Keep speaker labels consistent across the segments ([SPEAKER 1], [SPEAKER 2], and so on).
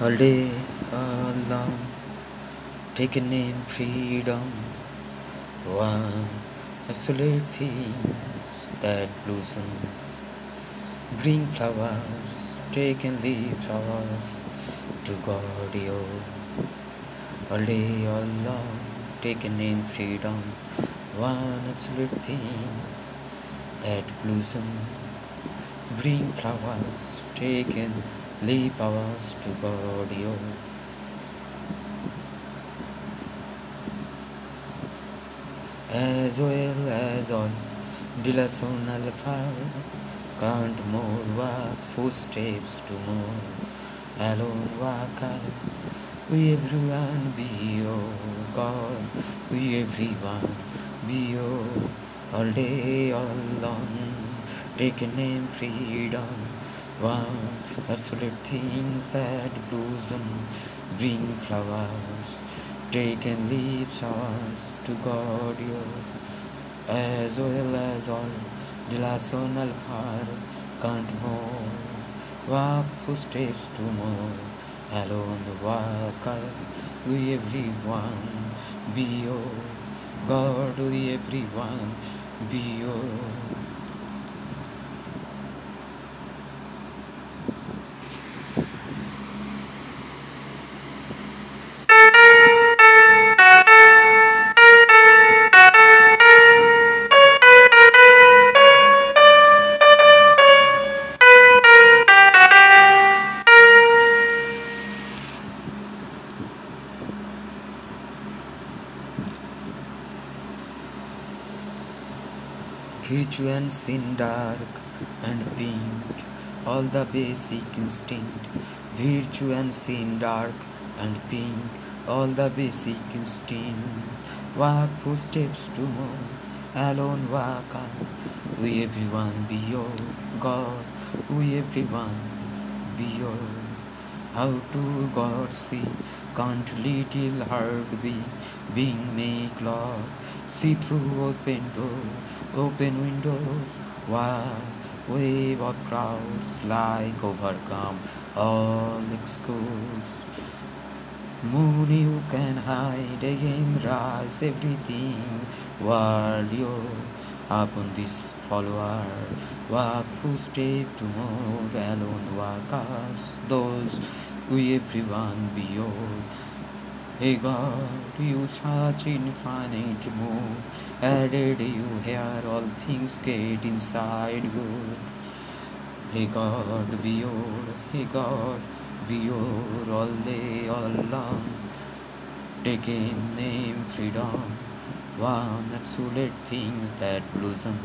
[SPEAKER 1] all day, all long, taking in freedom. One absolute things that blossom, bring flowers, taking leaf flowers to God you. All day, all long, taking in freedom. One absolute thing that blossom, bring flowers, taking leave flowers to God you. As well as all dilational fire, can't more walk footsteps to more. Alone walk I, we everyone be your God, we everyone be your all day, all long, taking in freedom. One absolute things that blossom, bring flowers, taking leaves flowers to God your as well as all dilational fire can't more. Walk footsteps to more. Alone walk I, we everyone. Be your God we everyone. Be your Virtuous in dark and pink, all the basic instinct. Virtuous in dark and pink, all the basic instinct. Walk footsteps to more, alone walk on. We everyone be your God, we everyone be your. How to God see, can't little heart be, being make love. See through open doors, open windows, while wave of crowds like overcome all excuse. Moon you can hide again, rise everything, while you're upon this follower. Walk footstep to more alone walkers, those we everyone be your. Hey God, you such infinite move, added you here, all things get inside good. Hey God, be your, hey God, be your all day, all long. Taking name freedom, one absolute thing that blossom.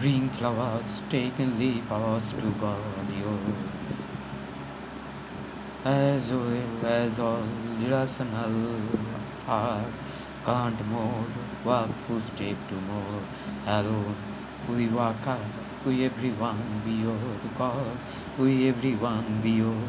[SPEAKER 1] Bring flowers, take taking leaf flowers to God, your as well as all rational far can't more walk footstep to more alone we walk out we everyone be your God we everyone be your